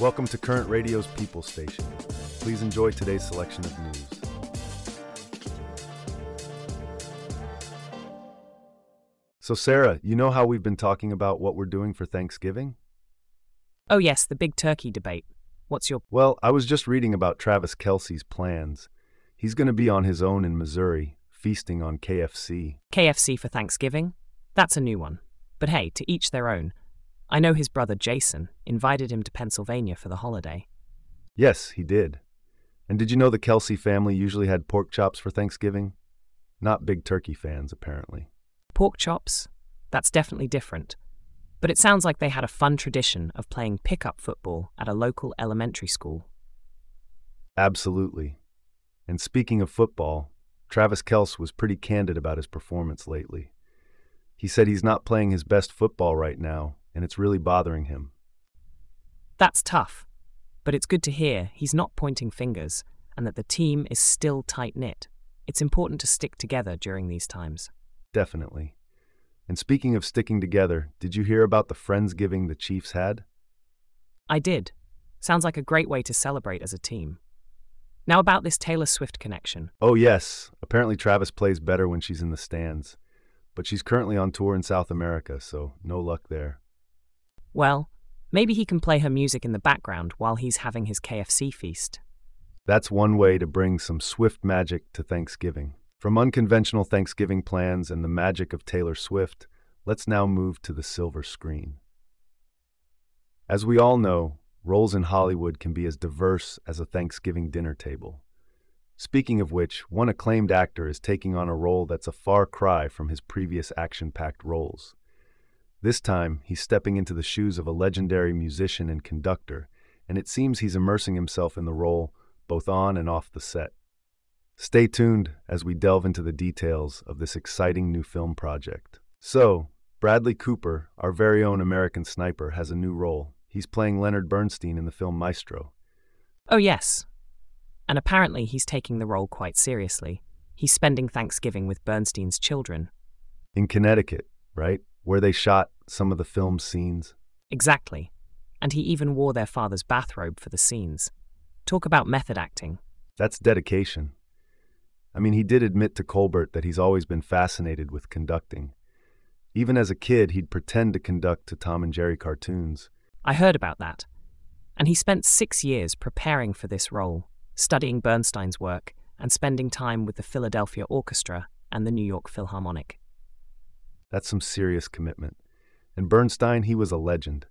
Welcome to Current Radio's People Station. Please enjoy today's selection of news. So, Sarah, you know how we've been talking about what we're doing for Thanksgiving? Oh, yes, the big turkey debate. What's your. Well, I was just reading about Travis Kelce's plans. He's going to be on his own in Missouri, feasting on KFC. KFC for Thanksgiving? That's a new one. But hey, to each their own. I know his brother Jason invited him to Pennsylvania for the holiday. Yes, he did. And did you know the Kelce family usually had pork chops for Thanksgiving? Not big turkey fans, apparently. Pork chops? That's definitely different. But it sounds like they had a fun tradition of playing pickup football at a local elementary school. Absolutely. And speaking of football, Travis Kelce was pretty candid about his performance lately. He said he's not playing his best football right now, and it's really bothering him. That's tough. But it's good to hear he's not pointing fingers and that the team is still tight knit. It's important to stick together during these times. Definitely. And speaking of sticking together, did you hear about the Friendsgiving the Chiefs had? I did. Sounds like a great way to celebrate as a team. Now, about this Taylor Swift connection. Oh, yes. Apparently, Travis plays better when she's in the stands. But she's currently on tour in South America, so no luck there. Well, maybe he can play her music in the background while he's having his KFC feast. That's one way to bring some Swift magic to Thanksgiving. From unconventional Thanksgiving plans and the magic of Taylor Swift, let's now move to the silver screen. As we all know, roles in Hollywood can be as diverse as a Thanksgiving dinner table. Speaking of which, one acclaimed actor is taking on a role that's a far cry from his previous action packed roles. This time, he's stepping into the shoes of a legendary musician and conductor, and it seems he's immersing himself in the role both on and off the set. Stay tuned as we delve into the details of this exciting new film project. So, Bradley Cooper, our very own American sniper, has a new role. He's playing Leonard Bernstein in the film Maestro. Oh, yes. And apparently he's taking the role quite seriously. He's spending Thanksgiving with Bernstein's children. In Connecticut, right? Where they shot some of the film scenes. Exactly. And he even wore their father's bathrobe for the scenes. Talk about method acting. That's dedication. I mean, he did admit to Colbert that he's always been fascinated with conducting. Even as a kid, he'd pretend to conduct to Tom and Jerry cartoons. I heard about that. And he spent six years preparing for this role, studying Bernstein's work and spending time with the Philadelphia Orchestra and the New York Philharmonic. That's some serious commitment. And Bernstein, he was a legend.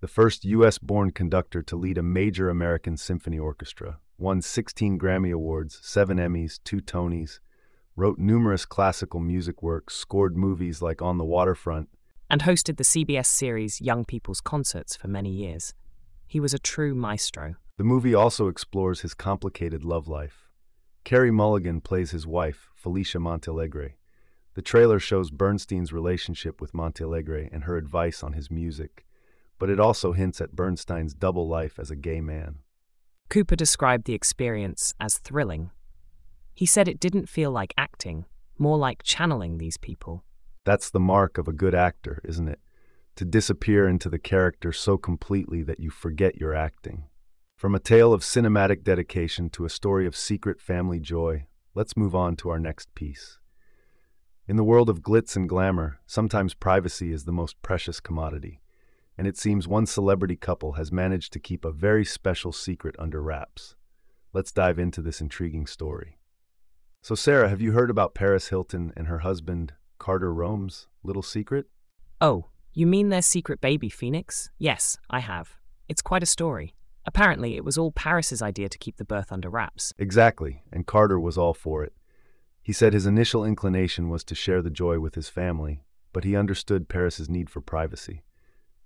The first U.S. born conductor to lead a major American symphony orchestra, won 16 Grammy Awards, 7 Emmys, 2 Tonys, wrote numerous classical music works, scored movies like On the Waterfront, and hosted the CBS series Young People's Concerts for many years. He was a true maestro. The movie also explores his complicated love life. Carey Mulligan plays his wife, Felicia Montealegre. The trailer shows Bernstein's relationship with Montealegre and her advice on his music, but it also hints at Bernstein's double life as a gay man. Cooper described the experience as thrilling. He said it didn't feel like acting, more like channeling these people. That's the mark of a good actor, isn't it? To disappear into the character so completely that you forget you're acting. From a tale of cinematic dedication to a story of secret family joy, let's move on to our next piece. In the world of glitz and glamour, sometimes privacy is the most precious commodity, and it seems one celebrity couple has managed to keep a very special secret under wraps. Let's dive into this intriguing story. So, Sarah, have you heard about Paris Hilton and her husband, Carter Reum's little secret? Oh, you mean their secret baby, Phoenix? Yes, I have. It's quite a story. Apparently, it was all Paris's idea to keep the birth under wraps. Exactly, and Carter was all for it. He said his initial inclination was to share the joy with his family, but he understood Paris's need for privacy.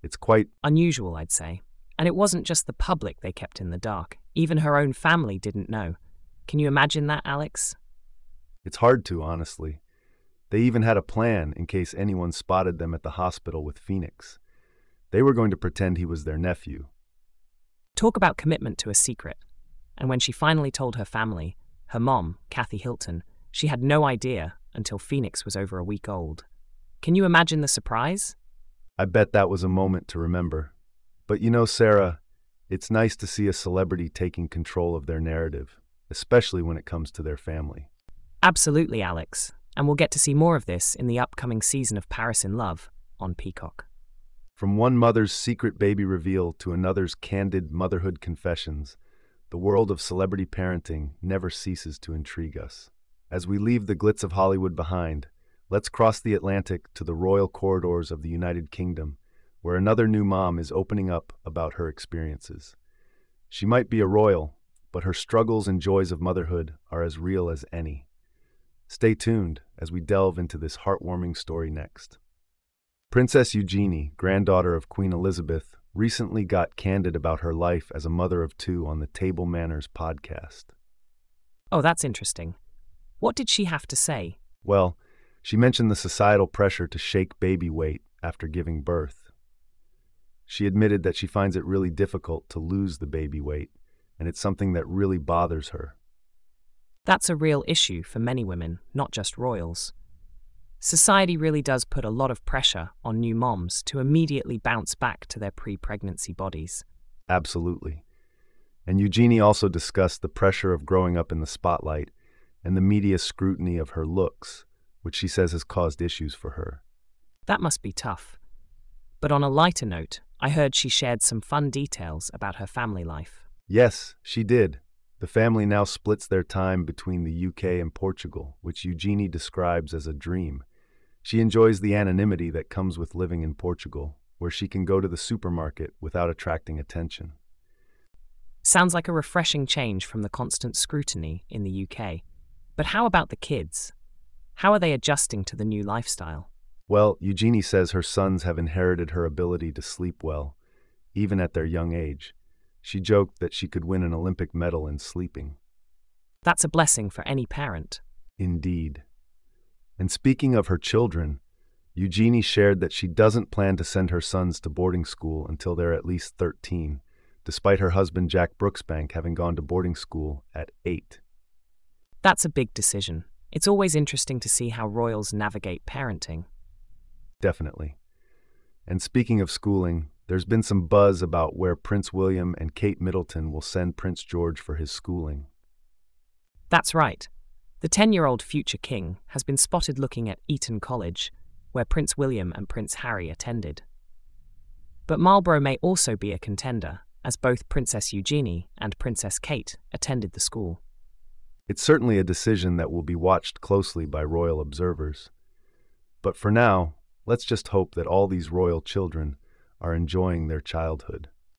It's quite unusual, I'd say. And it wasn't just the public they kept in the dark. Even her own family didn't know. Can you imagine that, Alex? It's hard to, honestly. They even had a plan in case anyone spotted them at the hospital with Phoenix. They were going to pretend he was their nephew. Talk about commitment to a secret. And when she finally told her family, her mom, Kathy Hilton, she had no idea until Phoenix was over a week old. Can you imagine the surprise? I bet that was a moment to remember. But you know, Sarah, It's nice to see a celebrity taking control of their narrative, especially when it comes to their family. Absolutely, Alex. And we'll get to see more of this in the upcoming season of Paris in Love on Peacock. From one mother's secret baby reveal to another's candid motherhood confessions, the world of celebrity parenting never ceases to intrigue us. As we leave the glitz of Hollywood behind, let's cross the Atlantic to the royal corridors of the United Kingdom, where another new mom is opening up about her experiences. She might be a royal, but her struggles and joys of motherhood are as real as any. Stay tuned as we delve into this heartwarming story next. Princess Eugenie, granddaughter of Queen Elizabeth, recently got candid about her life as a mother of two on the Table Manners podcast. Oh, that's interesting. What did she have to say? Well, she mentioned the societal pressure to shake baby weight after giving birth. She admitted that she finds it really difficult to lose the baby weight, and it's something that really bothers her. That's a real issue for many women, not just royals. Society really does put a lot of pressure on new moms to immediately bounce back to their pre pregnancy bodies. Absolutely. And Eugenie also discussed the pressure of growing up in the spotlight and the media scrutiny of her looks, which she says has caused issues for her. That must be tough. But on a lighter note, I heard she shared some fun details about her family life. Yes, she did. The family now splits their time between the UK and Portugal, which Eugenie describes as a dream. She enjoys the anonymity that comes with living in Portugal, where she can go to the supermarket without attracting attention. Sounds like a refreshing change from the constant scrutiny in the UK. But how about the kids? How are they adjusting to the new lifestyle? Well, Eugenie says her sons have inherited her ability to sleep well, even at their young age. She joked that she could win an Olympic medal in sleeping. That's a blessing for any parent. Indeed. And speaking of her children, Eugenie shared that she doesn't plan to send her sons to boarding school until they're at least 13, despite her husband Jack Brooksbank having gone to boarding school at 8. That's a big decision. It's always interesting to see how royals navigate parenting. Definitely. And speaking of schooling, there's been some buzz about where Prince William and Kate Middleton will send Prince George for his schooling. That's right. The 10 year old future king has been spotted looking at Eton College, where Prince William and Prince Harry attended. But Marlborough may also be a contender, as both Princess Eugenie and Princess Kate attended the school. It's certainly a decision that will be watched closely by royal observers. But for now, let's just hope that all these royal children are enjoying their childhood.